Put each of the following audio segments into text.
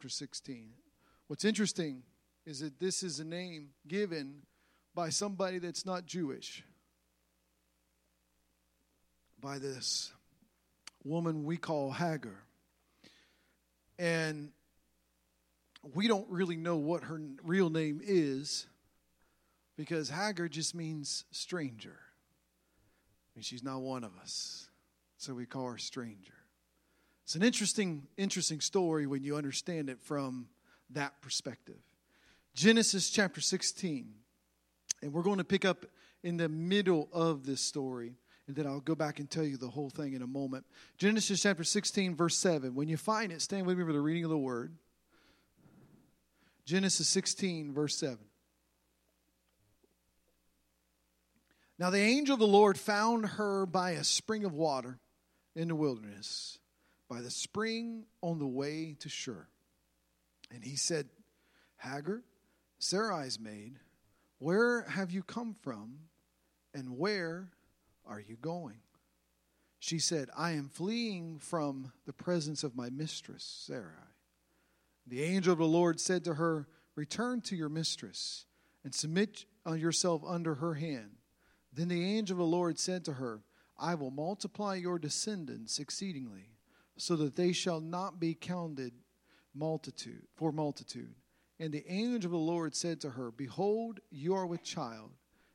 Chapter 16. What's interesting is that this is a name given by somebody that's not Jewish, by this woman we call Hagar. And we don't really know what her real name is because Hagar just means stranger. I mean, she's not one of us, so we call her stranger. It's an interesting, interesting story when you understand it from that perspective. Genesis chapter 16. And we're going to pick up in the middle of this story. And then I'll go back and tell you the whole thing in a moment. Genesis chapter 16, verse 7. When you find it, stand with me for the reading of the word. Genesis 16, verse 7. Now the angel of the Lord found her by a spring of water in the wilderness by the spring on the way to Shur. And he said, Hagar, Sarai's maid, where have you come from and where are you going? She said, I am fleeing from the presence of my mistress, Sarai. The angel of the Lord said to her, Return to your mistress and submit uh, yourself under her hand. Then the angel of the Lord said to her, I will multiply your descendants exceedingly so that they shall not be counted multitude for multitude. And the angel of the Lord said to her, Behold, you are with child,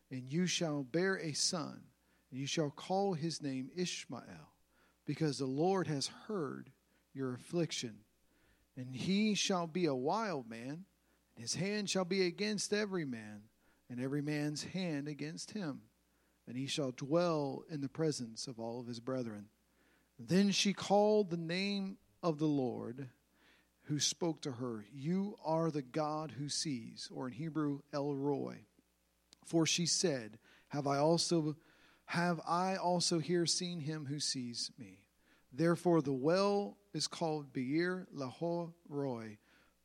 and you shall bear a son, and you shall call his name Ishmael, because the Lord has heard your affliction. And he shall be a wild man, and his hand shall be against every man, and every man's hand against him. And he shall dwell in the presence of all of his brethren. Then she called the name of the Lord who spoke to her, You are the God who sees, or in Hebrew, El Roi. For she said, Have I also have I also here seen him who sees me? Therefore the well is called Beer Lahai Roi.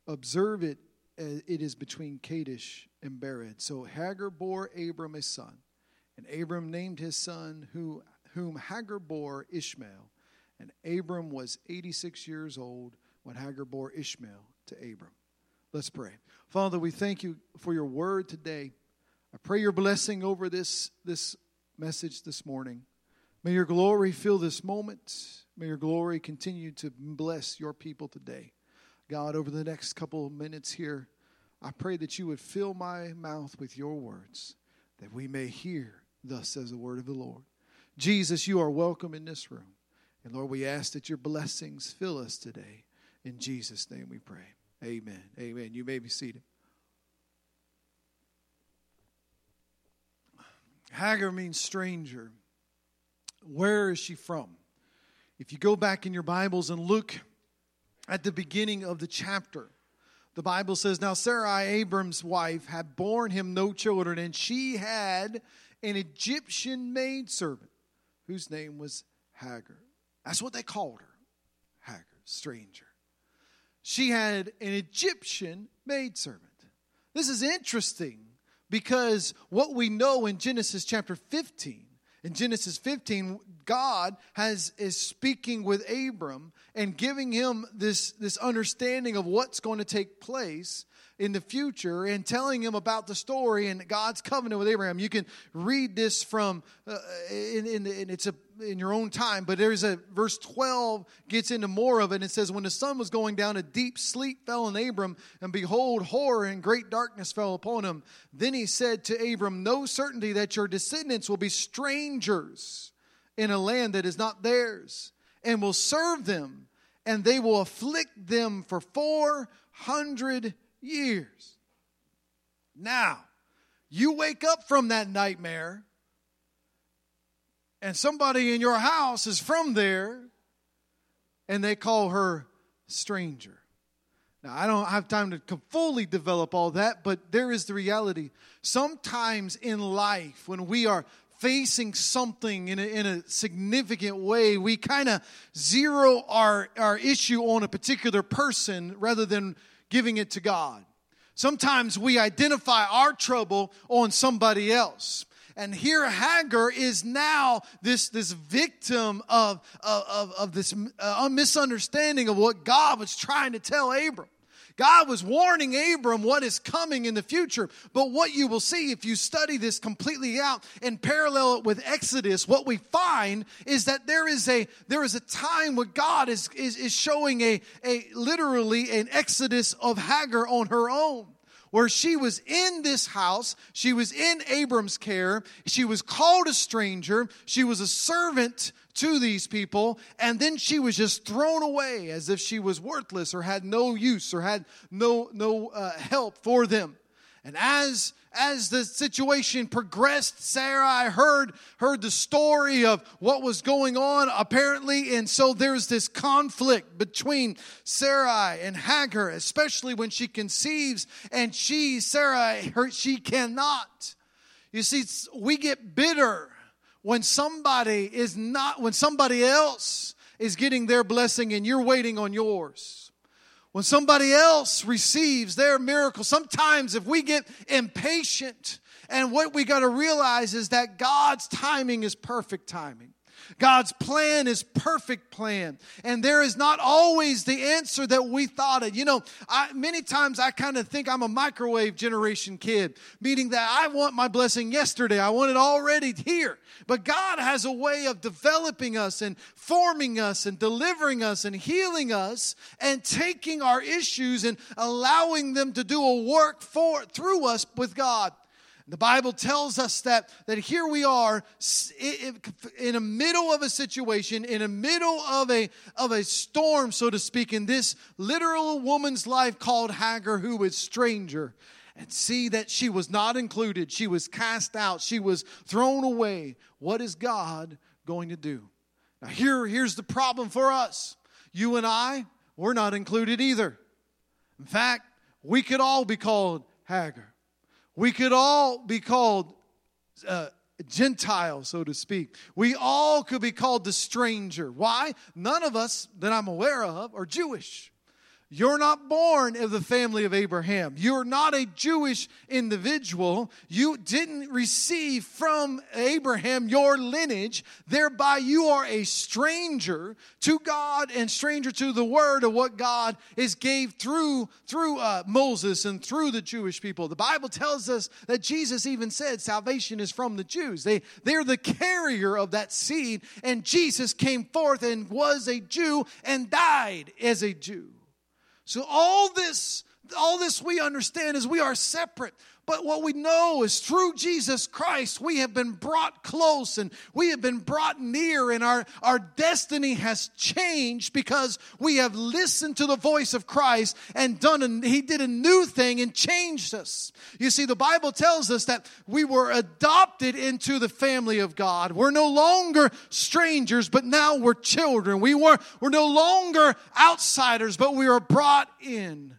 Observe it, eh, it is between Kadesh and Bered. So Hagar bore Abram a son, and Abram named his son who, whom Hagar bore Ishmael. And Abram was 86 years old when Hagar bore Ishmael to Abram. Let's pray. Father, we thank you for your word today. I pray your blessing over this, this message this morning. May your glory fill this moment. May your glory continue to bless your people today. God, over the next couple of minutes here, I pray that you would fill my mouth with your words, that we may hear, thus says the word of the Lord. Jesus, you are welcome in this room. And Lord, we ask that your blessings fill us today. In Jesus' name we pray. Amen. Amen. You may be seated. Hagar means stranger. Where is she from? If you go back in your Bibles and look at the beginning of the chapter, the Bible says, Now Sarai, Abram's wife, had borne him no children, and she had an Egyptian maidservant whose name was Hagar. That's what they called her Hagar, stranger. She had an Egyptian maidservant. This is interesting because what we know in Genesis chapter 15, in Genesis 15, God has is speaking with Abram and giving him this, this understanding of what's going to take place in the future and telling him about the story and God's covenant with Abraham. You can read this from uh, in, in, in, it's a, in your own time, but there's a verse 12 gets into more of it. And It says, When the sun was going down, a deep sleep fell on Abram, and behold, horror and great darkness fell upon him. Then he said to Abram, Know certainty that your descendants will be strangers in a land that is not theirs, and will serve them, and they will afflict them for 400 years. Now, you wake up from that nightmare, and somebody in your house is from there, and they call her stranger. Now, I don't have time to fully develop all that, but there is the reality. Sometimes in life, when we are facing something in a, in a significant way, we kind of zero our, our issue on a particular person rather than giving it to God. Sometimes we identify our trouble on somebody else. And here Hagar is now this, this victim of, of, of this uh, misunderstanding of what God was trying to tell Abram. God was warning Abram what is coming in the future. But what you will see if you study this completely out and parallel it with Exodus, what we find is that there is a there is a time where God is is, is showing a, a literally an exodus of Hagar on her own where she was in this house. She was in Abram's care. She was called a stranger. She was a servant to these people. And then she was just thrown away as if she was worthless or had no use or had no, no uh, help for them. And as as the situation progressed, Sarai heard heard the story of what was going on apparently, and so there's this conflict between Sarai and Hagar, especially when she conceives, and she Sarai her, she cannot. You see, we get bitter when somebody is not when somebody else is getting their blessing and you're waiting on yours when somebody else receives their miracle, sometimes if we get impatient, and what we got to realize is that God's timing is perfect timing. God's plan is perfect plan. And there is not always the answer that we thought it. You know, I, many times I kind of think I'm a microwave generation kid, meaning that I want my blessing yesterday. I want it already here. But God has a way of developing us and forming us and delivering us and healing us and taking our issues and allowing them to do a work for through us with God. The Bible tells us that, that here we are in the middle of a situation, in the middle of a, of a storm, so to speak, in this literal woman's life called Hagar, who is stranger. And see that she was not included. She was cast out. She was thrown away. What is God going to do? Now, here, here's the problem for us. You and I, we're not included either. In fact, we could all be called Hagar. We could all be called uh, Gentiles, so to speak. We all could be called the stranger. Why? None of us that I'm aware of are Jewish. You're not born of the family of Abraham. You're not a Jewish individual. You didn't receive from Abraham your lineage. Thereby, you are a stranger to God and stranger to the word of what God is gave through, through uh, Moses and through the Jewish people. The Bible tells us that Jesus even said salvation is from the Jews. They, they're the carrier of that seed, and Jesus came forth and was a Jew and died as a Jew. So all this, all this we understand is we are separate. But what we know is through Jesus Christ, we have been brought close and we have been brought near, and our, our destiny has changed because we have listened to the voice of Christ and done, and He did a new thing and changed us. You see, the Bible tells us that we were adopted into the family of God. We're no longer strangers, but now we're children. We were, we're no longer outsiders, but we are brought in.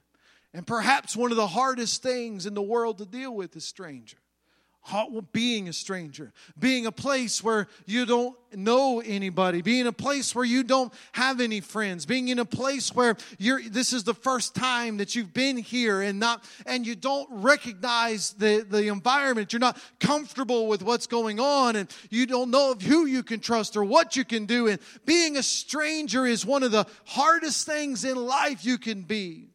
And perhaps one of the hardest things in the world to deal with is stranger. Being a stranger, being a place where you don't know anybody, being a place where you don't have any friends, being in a place where you're this is the first time that you've been here and not and you don't recognize the, the environment, you're not comfortable with what's going on, and you don't know who you can trust or what you can do. And being a stranger is one of the hardest things in life you can be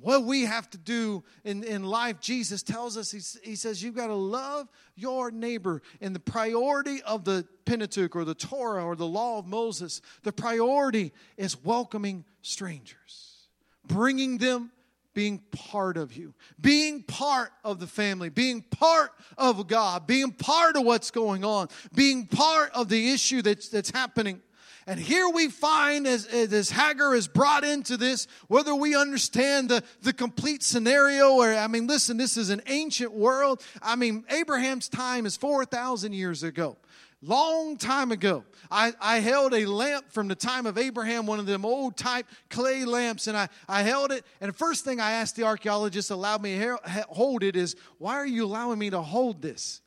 what we have to do in, in life, Jesus tells us, he, he says, you've got to love your neighbor. And the priority of the Pentateuch or the Torah or the law of Moses, the priority is welcoming strangers, bringing them being part of you, being part of the family, being part of God, being part of what's going on, being part of the issue that's, that's happening. And here we find as, as Hagar is brought into this, whether we understand the, the complete scenario or, I mean, listen, this is an ancient world. I mean, Abraham's time is 4,000 years ago. long time ago. I, I held a lamp from the time of Abraham, one of them old type clay lamps, and I, I held it. And the first thing I asked the archaeologist allowed me to hold it is, Why are you allowing me to hold this?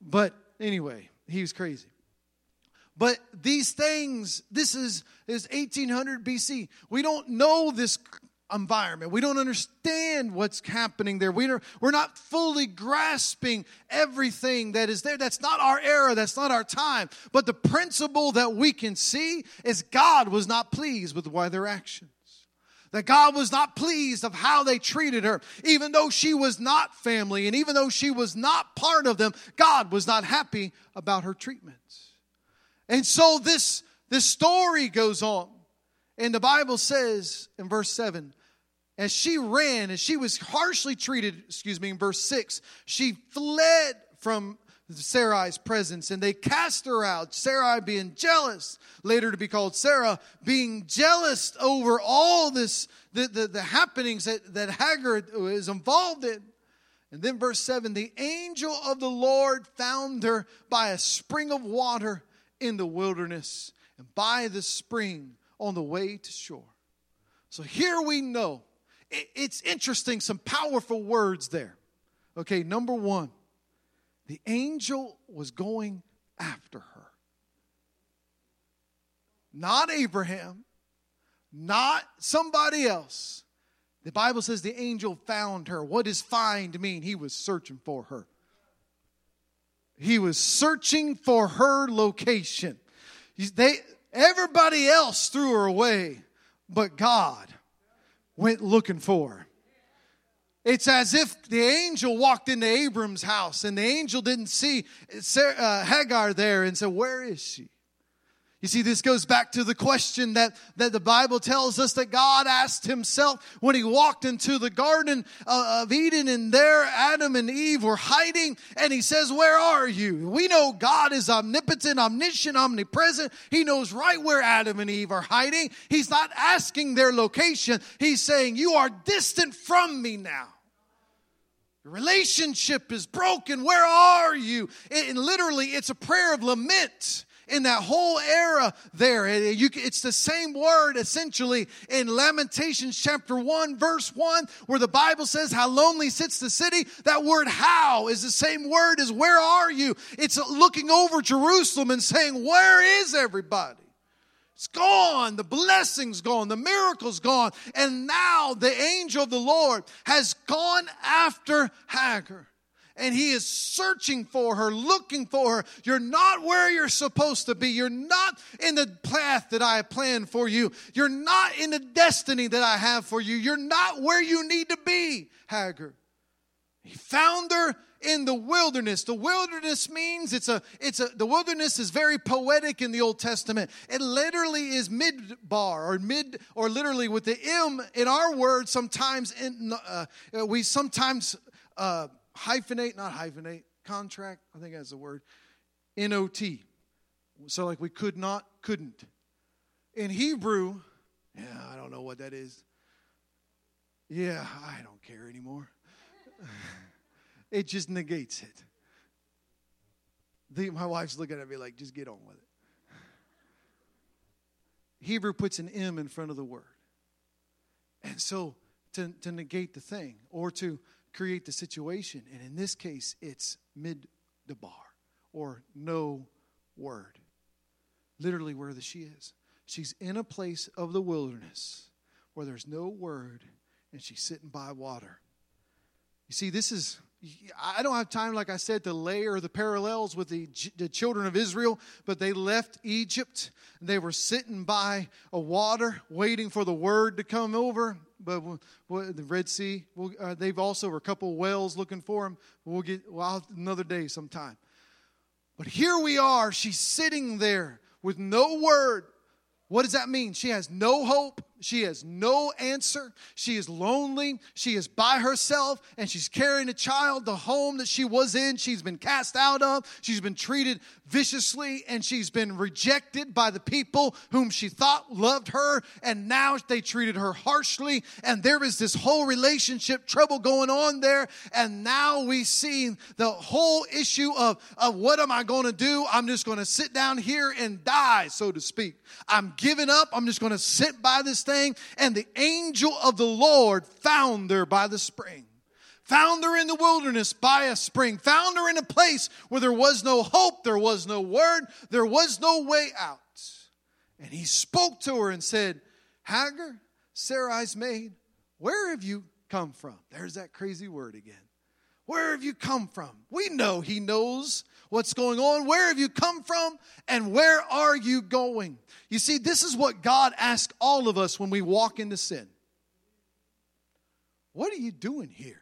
But anyway, he was crazy. But these things, this is, is 1800 BC. We don't know this environment. We don't understand what's happening there. We are, we're not fully grasping everything that is there. That's not our era. That's not our time. But the principle that we can see is God was not pleased with why their actions. That God was not pleased of how they treated her. Even though she was not family and even though she was not part of them, God was not happy about her treatment. And so this, this story goes on. And the Bible says in verse 7 as she ran, as she was harshly treated, excuse me, in verse 6, she fled from Sarai's presence and they cast her out. Sarai being jealous, later to be called Sarah, being jealous over all this, the, the, the happenings that, that Hagar is involved in. And then verse 7 the angel of the Lord found her by a spring of water in the wilderness and by the spring on the way to Shur. So here we know it's interesting, some powerful words there. Okay, number one, the angel was going after her. Not Abraham, not somebody else. The Bible says the angel found her. What does find mean? He was searching for her. He was searching for her location. They, everybody else threw her away, but God went looking for her. It's as if the angel walked into Abram's house and the angel didn't see uh, Hagar there and said, Where is she? You see, this goes back to the question that, that the Bible tells us that God asked himself when he walked into the Garden of Eden, and there Adam and Eve were hiding, and he says, Where are you? We know God is omnipotent, omniscient, omnipresent. He knows right where Adam and Eve are hiding. He's not asking their location, he's saying, You are distant from me now. Relationship is broken. Where are you? And literally, it's a prayer of lament in that whole era there. It's the same word essentially in Lamentations chapter 1, verse 1, where the Bible says, How lonely sits the city. That word how is the same word as where are you? It's looking over Jerusalem and saying, Where is everybody? It's gone. The blessing's gone. The miracle's gone. And now the angel of the Lord has gone after Hagar and he is searching for her, looking for her. You're not where you're supposed to be. You're not in the path that I have planned for you. You're not in the destiny that I have for you. You're not where you need to be, Hagar. He found her in the wilderness. The wilderness means it's a it's a the wilderness is very poetic in the Old Testament. It literally is midbar or mid or literally with the m in our word. Sometimes in, uh, we sometimes uh, hyphenate, not hyphenate, contract, I think that's the word, N O T. So, like we could not, couldn't. In Hebrew, yeah, I don't know what that is. Yeah, I don't care anymore. it just negates it. The, my wife's looking at me like, just get on with it. Hebrew puts an M in front of the word. And so to, to negate the thing or to create the situation. And in this case, it's mid the bar or no word. Literally, where the she is. She's in a place of the wilderness where there's no word and she's sitting by water. You see, this is I don't have time, like I said, to layer the parallels with the, the children of Israel, but they left Egypt. And they were sitting by a water, waiting for the word to come over. But the Red Sea, we'll, uh, they've also a couple of wells looking for them. We'll get well, another day sometime. But here we are. She's sitting there with no word. What does that mean? She has no hope. She has no answer. She is lonely. She is by herself and she's carrying a child. The home that she was in, she's been cast out of. She's been treated viciously and she's been rejected by the people whom she thought loved her. And now they treated her harshly. And there is this whole relationship trouble going on there. And now we see the whole issue of, of what am I going to do? I'm just going to sit down here and die, so to speak. I'm giving up. I'm just going to sit by this thing. And the angel of the Lord found her by the spring. Found her in the wilderness by a spring. Found her in a place where there was no hope, there was no word, there was no way out. And he spoke to her and said, Hagar, Sarai's maid, where have you come from? There's that crazy word again. Where have you come from? We know he knows what's going on. Where have you come from? And where are you going? You see, this is what God asks all of us when we walk into sin. What are you doing here?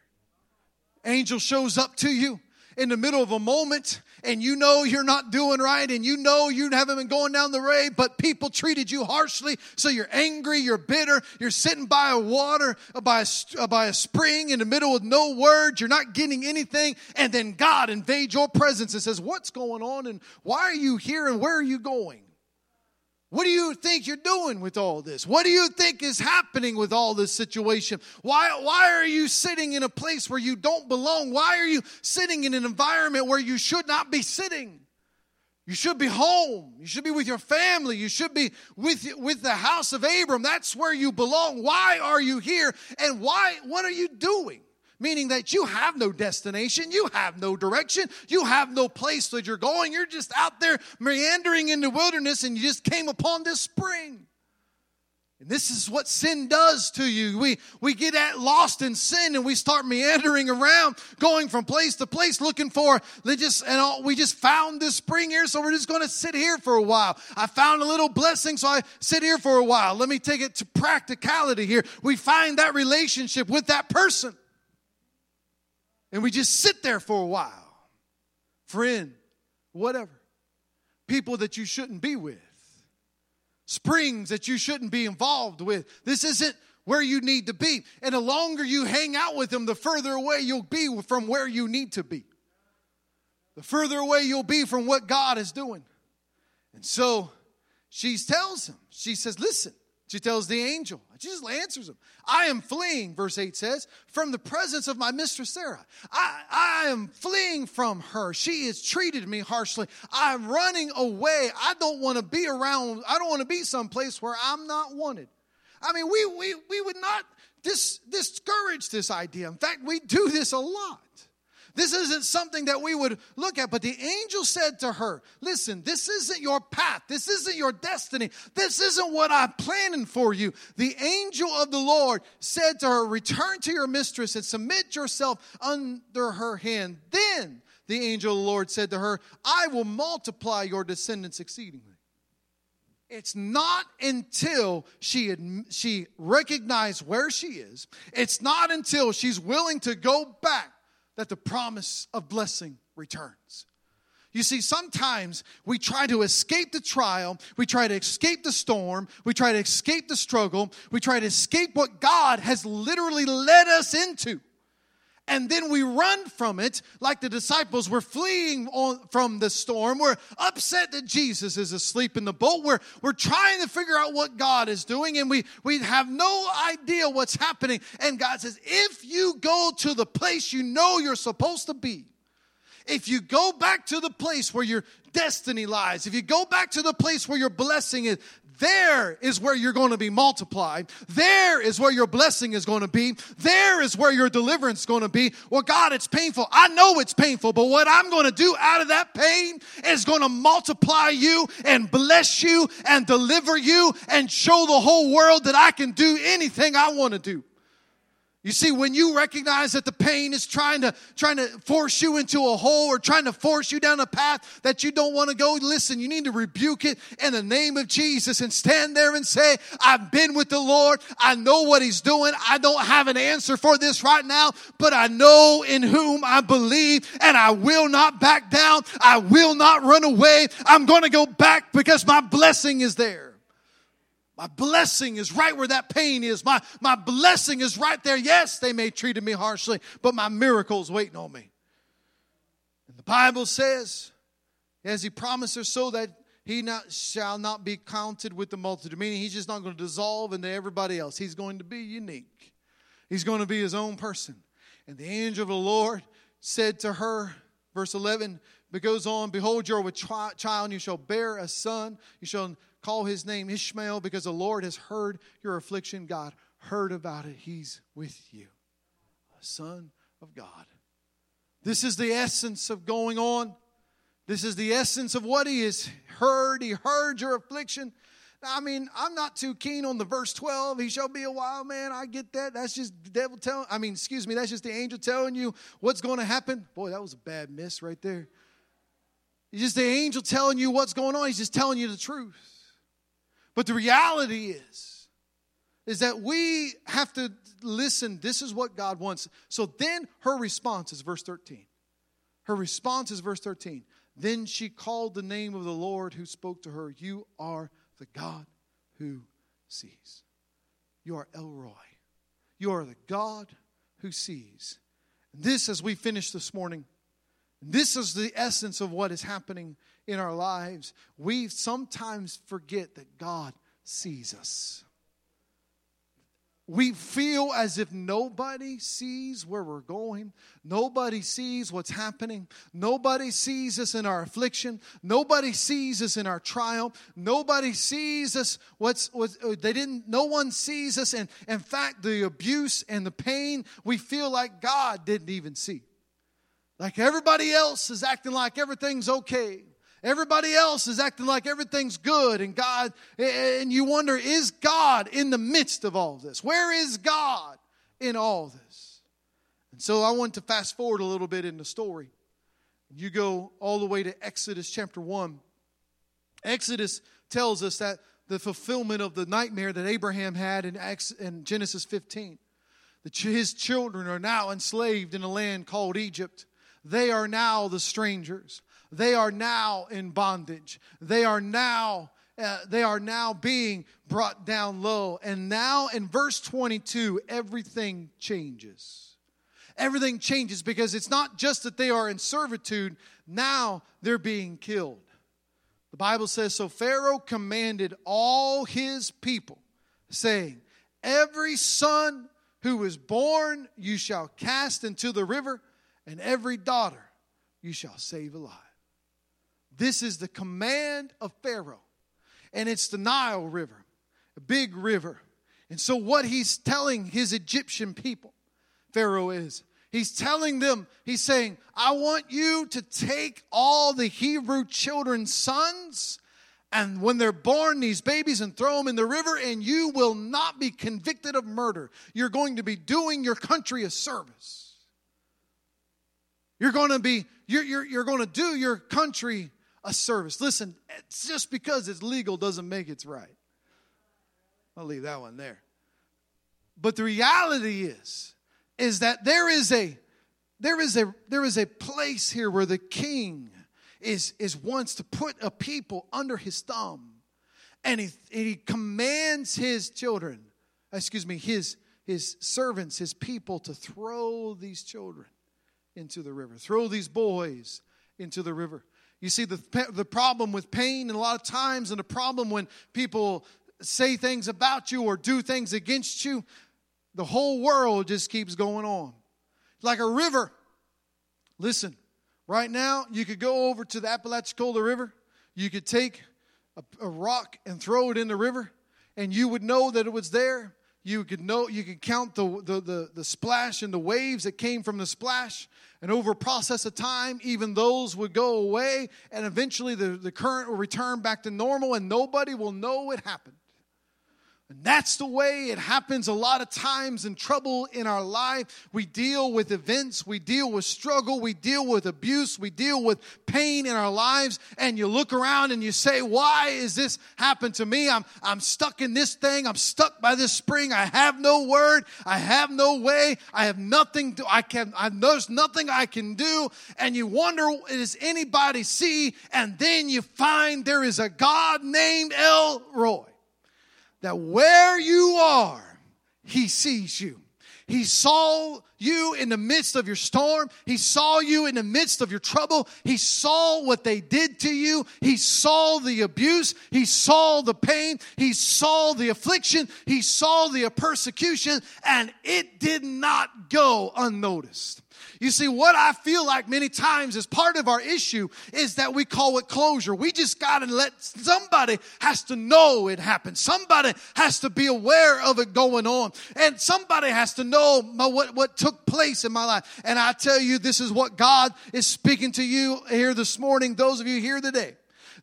Angel shows up to you in the middle of a moment and you know you're not doing right and you know you haven't been going down the way, but people treated you harshly. So you're angry, you're bitter, you're sitting by a water, uh, by a, uh, by a spring in the middle of no words, you're not getting anything. And then God invades your presence and says, What's going on? And why are you here? And where are you going? What do you think you're doing with all this? What do you think is happening with all this situation? Why, why are you sitting in a place where you don't belong? Why are you sitting in an environment where you should not be sitting? You should be home. You should be with your family. You should be with, with the house of Abram. That's where you belong. Why are you here? And why, what are you doing? Meaning that you have no destination, you have no direction, you have no place that you're going. You're just out there meandering in the wilderness and you just came upon this spring. And this is what sin does to you. We, we get at lost in sin and we start meandering around, going from place to place, looking for, they just, and all, we just found this spring here, so we're just going to sit here for a while. I found a little blessing, so I sit here for a while. Let me take it to practicality here. We find that relationship with that person and we just sit there for a while. Friend, whatever. People that you shouldn't be with. Springs that you shouldn't be involved with. This isn't where you need to be. And the longer you hang out with them, the further away you'll be from where you need to be. The further away you'll be from what God is doing. And so she tells him, she says, Listen, she tells the angel, she just answers him. I am fleeing, verse 8 says, from the presence of my mistress Sarah. I, I am fleeing from her. She has treated me harshly. I'm running away. I don't want to be around, I don't want to be someplace where I'm not wanted. I mean, we, we, we would not dis, discourage this idea. In fact, we do this a lot. This isn't something that we would look at, but the angel said to her, Listen, this isn't your path. This isn't your destiny. This isn't what I'm planning for you. The angel of the Lord said to her, Return to your mistress and submit yourself under her hand. Then the angel of the Lord said to her, I will multiply your descendants exceedingly. It's not until she had, she recognized where she is. It's not until she's willing to go back that the promise of blessing returns. You see, sometimes we try to escape the trial, we try to escape the storm, we try to escape the struggle, we try to escape what God has literally led us into and then we run from it like the disciples were fleeing on, from the storm. We're upset that Jesus is asleep in the boat. We're, we're trying to figure out what God is doing and we, we have no idea what's happening. And God says, if you go to the place you know you're supposed to be, if you go back to the place where your destiny lies, if you go back to the place where your blessing is, there is where you're going to be multiplied. There is where your blessing is going to be. There is where your deliverance is going to be. Well, God, it's painful. I know it's painful, but what I'm going to do out of that pain is going to multiply you and bless you and deliver you and show the whole world that I can do anything I want to do. You see, when you recognize that the pain is trying to, trying to force you into a hole or trying to force you down a path that you don't want to go, listen, you need to rebuke it in the name of Jesus and stand there and say, I've been with the Lord. I know what He's doing. I don't have an answer for this right now, but I know in whom I believe and I will not back down. I will not run away. I'm going to go back because my blessing is there. My blessing is right where that pain is. My, my blessing is right there. Yes, they may treated me harshly, but my miracle is waiting on me. And the Bible says, as he promised her, so that he not, shall not be counted with the multitude. Meaning he's just not going to dissolve into everybody else. He's going to be unique. He's going to be his own person. And the angel of the Lord said to her, verse 11, it goes on, Behold, you're with child, and you shall bear a son. You shall call his name Ishmael, because the Lord has heard your affliction. God heard about it. He's with you. A son of God. This is the essence of going on. This is the essence of what he has heard. He heard your affliction. I mean, I'm not too keen on the verse 12. He shall be a wild man. I get that. That's just the devil telling, I mean, excuse me, that's just the angel telling you what's going to happen. Boy, that was a bad miss right there. He's just the angel telling you what's going on. He's just telling you the truth. But the reality is, is that we have to listen. This is what God wants. So then her response is verse 13. Her response is verse 13. Then she called the name of the Lord who spoke to her. You are the God who sees. You are El Roi. You are the God who sees. And this, as we finish this morning, this is the essence of what is happening in our lives. We sometimes forget that God sees us. We feel as if nobody sees where we're going. Nobody sees what's happening. Nobody sees us in our affliction. Nobody sees us in our triumph. Nobody sees us what's, what uh, they didn't, no one sees us. And in fact, the abuse and the pain, we feel like God didn't even see. Like everybody else is acting like everything's okay. Everybody else is acting like everything's good and God, and you wonder, is God in the midst of all this? Where is God in all this? And so I want to fast forward a little bit in the story. You go all the way to Exodus chapter 1. Exodus tells us that the fulfillment of the nightmare that Abraham had in, in Genesis 15. That his children are now enslaved in a land called Egypt. They are now the strangers. They are now in bondage. They are now uh, they are now being brought down low. And now in verse 22, everything changes. Everything changes because it's not just that they are in servitude, now they're being killed. The Bible says So Pharaoh commanded all his people, saying, Every son who is born you shall cast into the river and every daughter you shall save alive. This is the command of Pharaoh, and it's the Nile River, a big river. And so, what he's telling his Egyptian people, Pharaoh is, he's telling them, he's saying, I want you to take all the Hebrew children's sons and when they're born, these babies, and throw them in the river, and you will not be convicted of murder. You're going to be doing your country a service. You're going to be, you're, you're, you're going to do your country a service. Listen, it's just because it's legal doesn't make it's right. I'll leave that one there. But the reality is, is that there is a there is a there is a place here where the king is is wants to put a people under his thumb and he, and he commands his children excuse me his his servants his people to throw these children into the river. Throw these boys into the river. You see, the, the problem with pain, and a lot of times, and the problem when people say things about you or do things against you, the whole world just keeps going on. Like a river. Listen, right now, you could go over to the Apalachicola River. You could take a, a rock and throw it in the river, and you would know that it was there you could know you could count the, the, the, the, splash and the waves that came from the splash and over process of time even those would go away and eventually the, the current will return back to normal and nobody will know it happened and that's the way it happens a lot of times in trouble in our life. We deal with events, we deal with struggle, we deal with abuse, we deal with pain in our lives. And you look around and you say, Why is this happened to me? I'm, I'm stuck in this thing. I'm stuck by this spring. I have no word. I have no way. I have nothing to, I can, I, there's nothing I can do. And you wonder, does anybody see? And then you find there is a God named El Roi that where you are, He sees you. He saw you in the midst of your storm. He saw you in the midst of your trouble. He saw what they did to you. He saw the abuse. He saw the pain. He saw the affliction. He saw the persecution, and it did not go unnoticed. You see, what I feel like many times is part of our issue is that we call it closure. We just got to let somebody has to know it happened. Somebody has to be aware of it going on. And somebody has to know what, what took place in my life. And I tell you, this is what God is speaking to you here this morning, those of you here today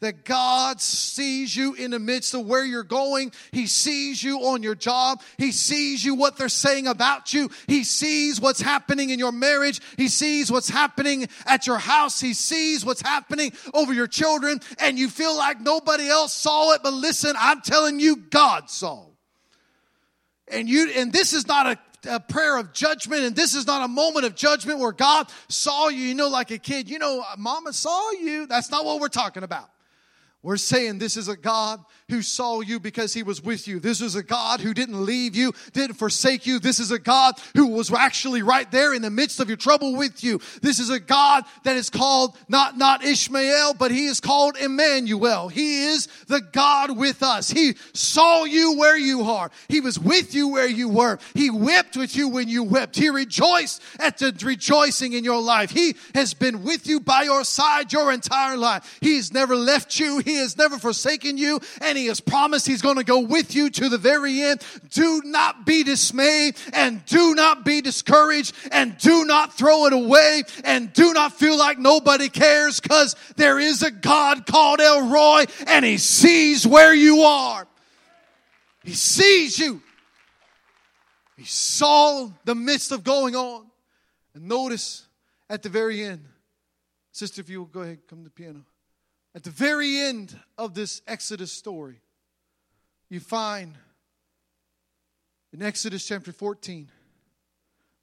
that God sees you in the midst of where you're going. He sees you on your job. He sees you what they're saying about you. He sees what's happening in your marriage. He sees what's happening at your house. He sees what's happening over your children and you feel like nobody else saw it. But listen, I'm telling you, God saw. And you, and this is not a a prayer of judgment, and this is not a moment of judgment where God saw you, you know, like a kid. You know, mama saw you. That's not what we're talking about. We're saying this is a God who saw you because he was with you. This is a God who didn't leave you, didn't forsake you. This is a God who was actually right there in the midst of your trouble with you. This is a God that is called not, not Ishmael, but he is called Emmanuel. He is the God with us. He saw you where you are. He was with you where you were. He wept with you when you wept. He rejoiced at the rejoicing in your life. He has been with you by your side your entire life. He's never left you. He has never forsaken you and he has promised he's going to go with you to the very end. Do not be dismayed and do not be discouraged and do not throw it away and do not feel like nobody cares because there is a God called El Roi and he sees where you are. He sees you. He saw the midst of going on. And notice at the very end, Sister, if you will go ahead, come to the piano. At the very end of this Exodus story, you find in Exodus chapter 14,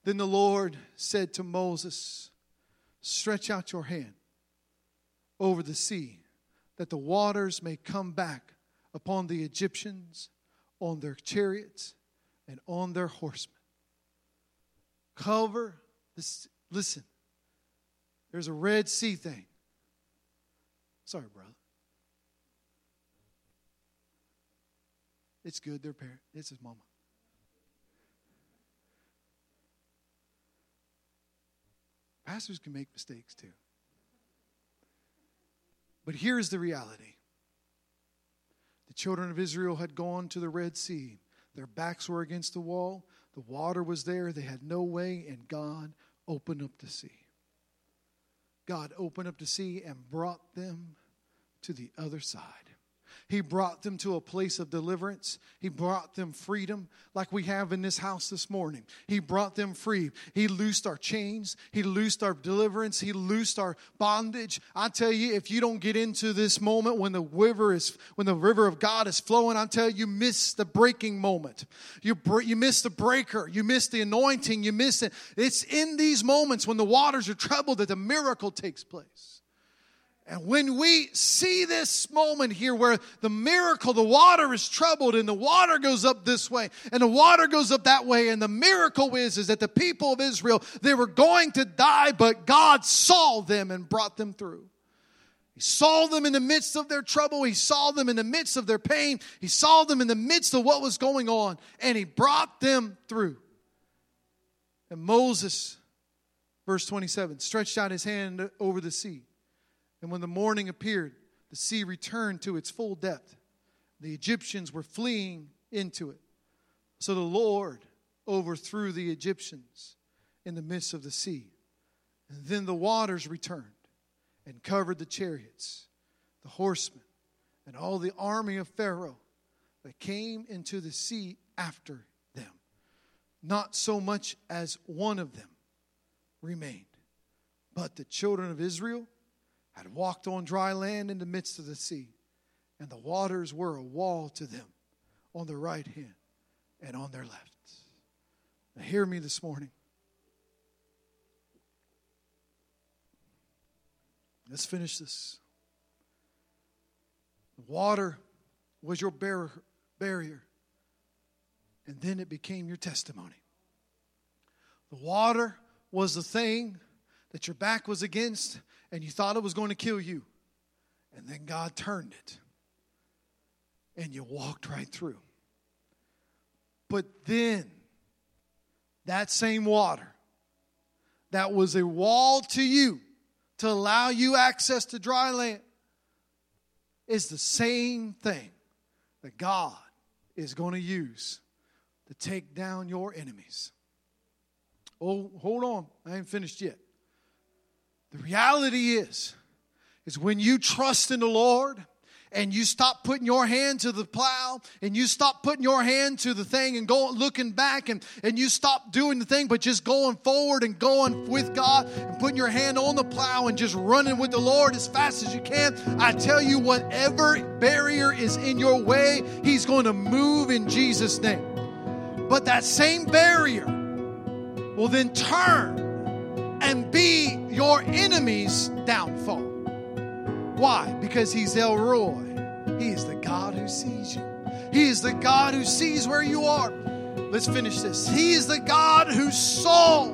then the Lord said to Moses, Stretch out your hand over the sea, that the waters may come back upon the Egyptians, on their chariots, and on their horsemen. Cover this. Listen, there's a Red Sea thing. Sorry, brother. It's good. They're parent. It's his mama. Pastors can make mistakes too. But here's the reality the children of Israel had gone to the Red Sea. Their backs were against the wall, the water was there, they had no way, and God opened up the sea. God opened up the sea and brought them to the other side. He brought them to a place of deliverance. He brought them freedom, like we have in this house this morning. He brought them free. He loosed our chains. He loosed our deliverance. He loosed our bondage. I tell you, if you don't get into this moment when the river is when the river of God is flowing, I tell you, you miss the breaking moment. You you miss the breaker. You miss the anointing. You miss it. It's in these moments when the waters are troubled that the miracle takes place. And when we see this moment here where the miracle, the water is troubled and the water goes up this way and the water goes up that way. And the miracle is, is that the people of Israel, they were going to die, but God saw them and brought them through. He saw them in the midst of their trouble. He saw them in the midst of their pain. He saw them in the midst of what was going on and he brought them through. And Moses, verse 27, stretched out his hand over the sea and when the morning appeared, the sea returned to its full depth. The Egyptians were fleeing into it. So the Lord overthrew the Egyptians in the midst of the sea. And then the waters returned and covered the chariots, the horsemen, and all the army of Pharaoh that came into the sea after them. Not so much as one of them remained. But the children of Israel had walked on dry land in the midst of the sea, and the waters were a wall to them on their right hand and on their left. Now, hear me this morning. Let's finish this. Water was your bar- barrier and then it became your testimony. The water was the thing that your back was against, and you thought it was going to kill you. And then God turned it, and you walked right through. But then, that same water that was a wall to you to allow you access to dry land is the same thing that God is going to use to take down your enemies. Oh, hold on. I ain't finished yet. The reality is, is when you trust in the Lord and you stop putting your hand to the plow and you stop putting your hand to the thing and going looking back and, and you stop doing the thing but just going forward and going with God and putting your hand on the plow and just running with the Lord as fast as you can. I tell you, whatever barrier is in your way, He's going to move in Jesus' name. But that same barrier will then turn and be your enemy's downfall. Why? Because he's El Roi. He is the God who sees you. He is the God who sees where you are. Let's finish this. He is the God who saw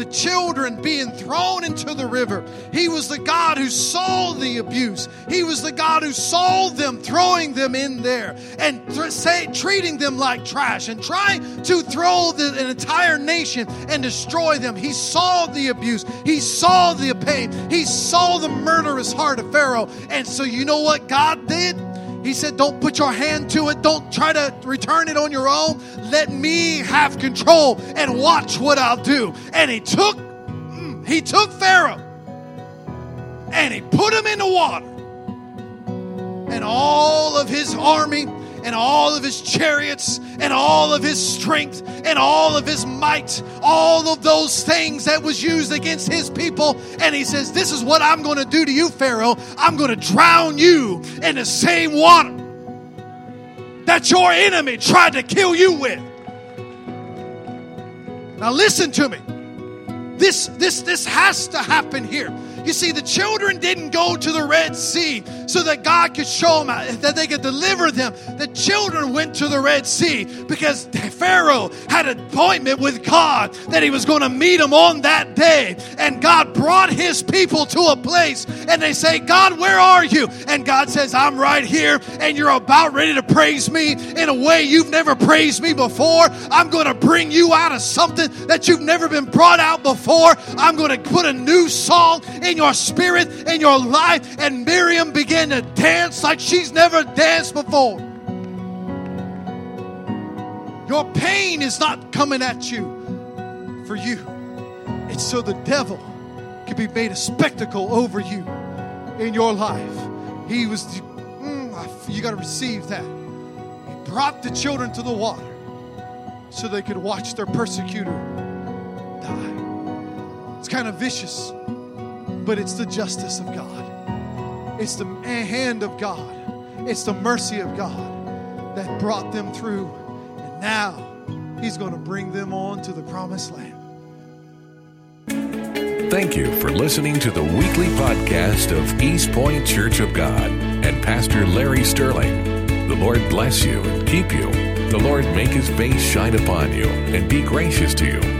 the children being thrown into the river. He was the God who saw the abuse. He was the God who saw them throwing them in there and say, treating them like trash and trying to throw the, an entire nation and destroy them. He saw the abuse. He saw the pain. He saw the murderous heart of Pharaoh. And so, you know what God did? He said, Don't put your hand to it. Don't try to return it on your own. Let me have control and watch what I'll do. And he took, mm, he took Pharaoh and he put him in the water. And all of his army and all of his chariots and all of his strength and all of his might, all of those things that was used against his people. And he says, This is what I'm going to do to you, Pharaoh. I'm going to drown you in the same water that your enemy tried to kill you with. Now listen to me. This this this has to happen here. You see, the children didn't go to the Red Sea so that God could show them uh, that they could deliver them. The children went to the Red Sea because Pharaoh had an appointment with God that he was going to meet them on that day. And God brought his people to a place and they say, God, where are you? And God says, I'm right here and you're about ready to praise me in a way you've never praised me before. I'm going to bring you out of something that you've never been brought out before. I'm going to put a new song in your spirit, in your life. And Miriam began to dance like she's never danced before. Your pain is not coming at you for you, it's so the devil can be made a spectacle over you in your life. He was, mm, you got to receive that. He brought the children to the water so they could watch their persecutor die. It's kind of vicious but it's the justice of God. It's the hand of God. It's the mercy of God that brought them through. And now He's going to bring them on to the promised land. Thank you for listening to the weekly podcast of East Point Church of God and Pastor Larry Sterling. The Lord bless you and keep you. The Lord make his face shine upon you and be gracious to you.